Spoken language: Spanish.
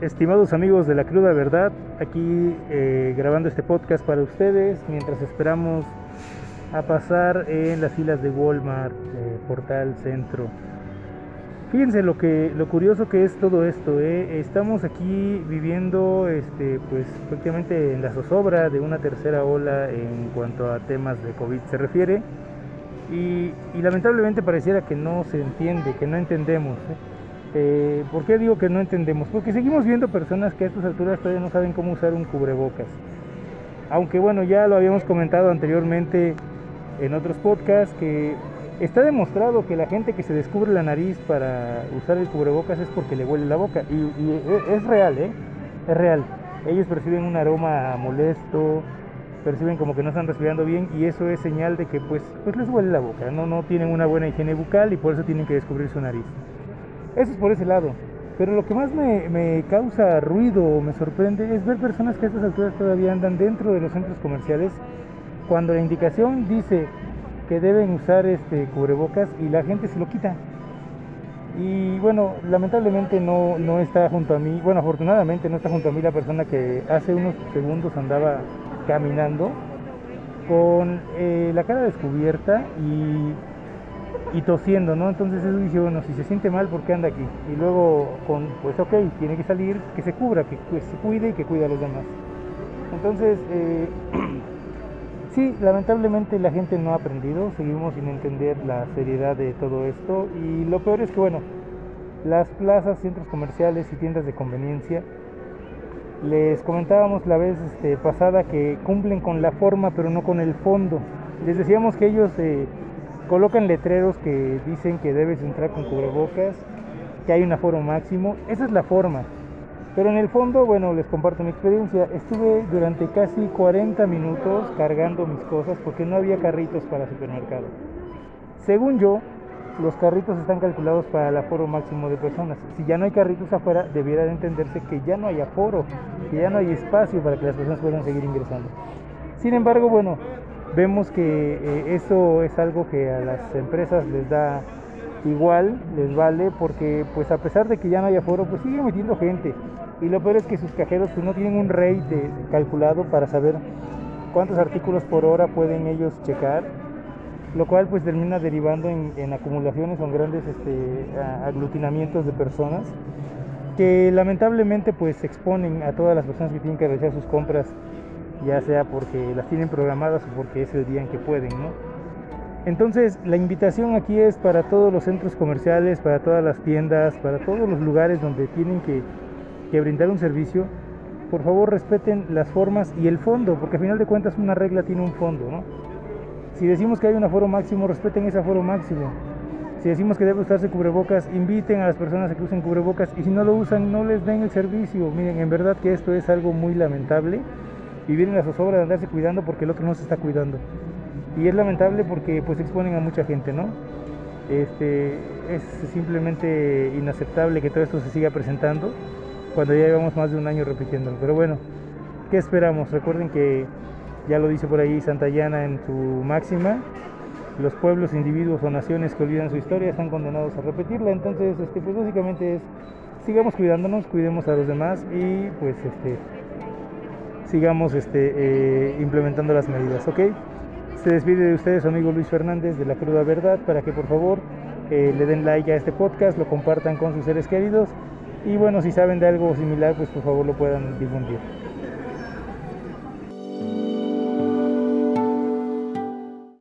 estimados amigos de la cruda verdad, aquí eh, grabando este podcast para ustedes mientras esperamos a pasar en las filas de Walmart, eh, Portal Centro. Fíjense lo que lo curioso que es todo esto, eh. estamos aquí viviendo este pues prácticamente en la zozobra de una tercera ola en cuanto a temas de COVID se refiere y, lamentablemente pareciera que no se entiende, que no entendemos. ¿Por qué digo que no entendemos? Porque seguimos viendo personas que a estas alturas todavía no saben cómo usar un cubrebocas. Aunque bueno, ya lo habíamos comentado anteriormente en otros podcasts que está demostrado que la gente que se descubre la nariz para usar el cubrebocas es porque le huele la boca. Y, es real, ¿eh? Es real. Ellos perciben un aroma molesto, perciben como que no están respirando bien y eso es señal de que pues, pues les huele la boca, no tienen una buena higiene bucal y por eso tienen que descubrir su nariz. Eso es por ese lado. Pero lo que más me, causa ruido o me sorprende es ver personas que a estas alturas todavía andan dentro de los centros comerciales cuando la indicación dice que deben usar este cubrebocas y la gente se lo quita. Y bueno, lamentablemente no, no está junto a mí, bueno, afortunadamente no está junto a mí la persona que hace unos segundos andaba caminando con eh, la cara descubierta y y tosiendo, ¿no? Entonces eso dice, bueno, si se siente mal, ¿por qué anda aquí? Y luego, con, pues ok, tiene que salir, que se cubra, que, se cuide y que cuide a los demás. Entonces, eh, sí, lamentablemente la gente no ha aprendido, seguimos sin entender la seriedad de todo esto y lo peor es que, bueno, las plazas, centros comerciales y tiendas de conveniencia, les comentábamos la vez este, pasada que cumplen con la forma pero no con el fondo. Les decíamos que ellos... Eh, colocan letreros que dicen que debes entrar con cubrebocas, que hay un aforo máximo, esa es la forma. Pero en el fondo, bueno, les comparto mi experiencia. Estuve durante casi 40 minutos cargando mis cosas porque no había carritos para supermercado. Según yo, los carritos están calculados para el aforo máximo de personas. Si ya no hay carritos afuera, debiera de entenderse que ya no hay aforo, que ya no hay espacio para que las personas puedan seguir ingresando. Sin embargo, bueno, vemos que eh, eso es algo que a las empresas les da igual, les vale, porque pues a pesar de que ya no haya foro, pues sigue metiendo gente. Y lo peor es que sus cajeros pues no tienen un rate calculado para saber cuántos artículos por hora pueden ellos checar, lo cual pues termina derivando en, acumulaciones o en grandes este, aglutinamientos de personas que lamentablemente pues exponen a todas las personas que tienen que realizar sus compras ya sea porque las tienen programadas o porque es el día en que pueden, ¿no? Entonces, la invitación aquí es para todos los centros comerciales, para todas las tiendas, para todos los lugares donde tienen que, que brindar un servicio. Por favor, respeten las formas y el fondo, porque al final de cuentas una regla tiene un fondo, ¿no? Si decimos que hay un aforo máximo, respeten ese aforo máximo. Si decimos que debe usarse cubrebocas, inviten a las personas a que usen cubrebocas y si no lo usan, no les den el servicio. Miren, en verdad que esto es algo muy lamentable vivir en la zozobra de andarse cuidando porque el otro no se está cuidando. Y es lamentable porque pues exponen a mucha gente, ¿no? Este, es simplemente inaceptable que todo esto se siga presentando cuando ya llevamos más de un año repitiéndolo. Pero bueno, ¿qué esperamos? Recuerden que ya lo dice por ahí Santayana en su máxima, los pueblos, individuos o naciones que olvidan su historia están condenados a repetirla. Entonces, este, pues básicamente es, sigamos cuidándonos, cuidemos a los demás y pues este, sigamos este, eh, implementando las medidas, ¿ok? Se despide de ustedes su amigo Luis Fernández de La Cruda Verdad para que por favor eh, le den like a este podcast, lo compartan con sus seres queridos y bueno, si saben de algo similar, pues por favor lo puedan difundir.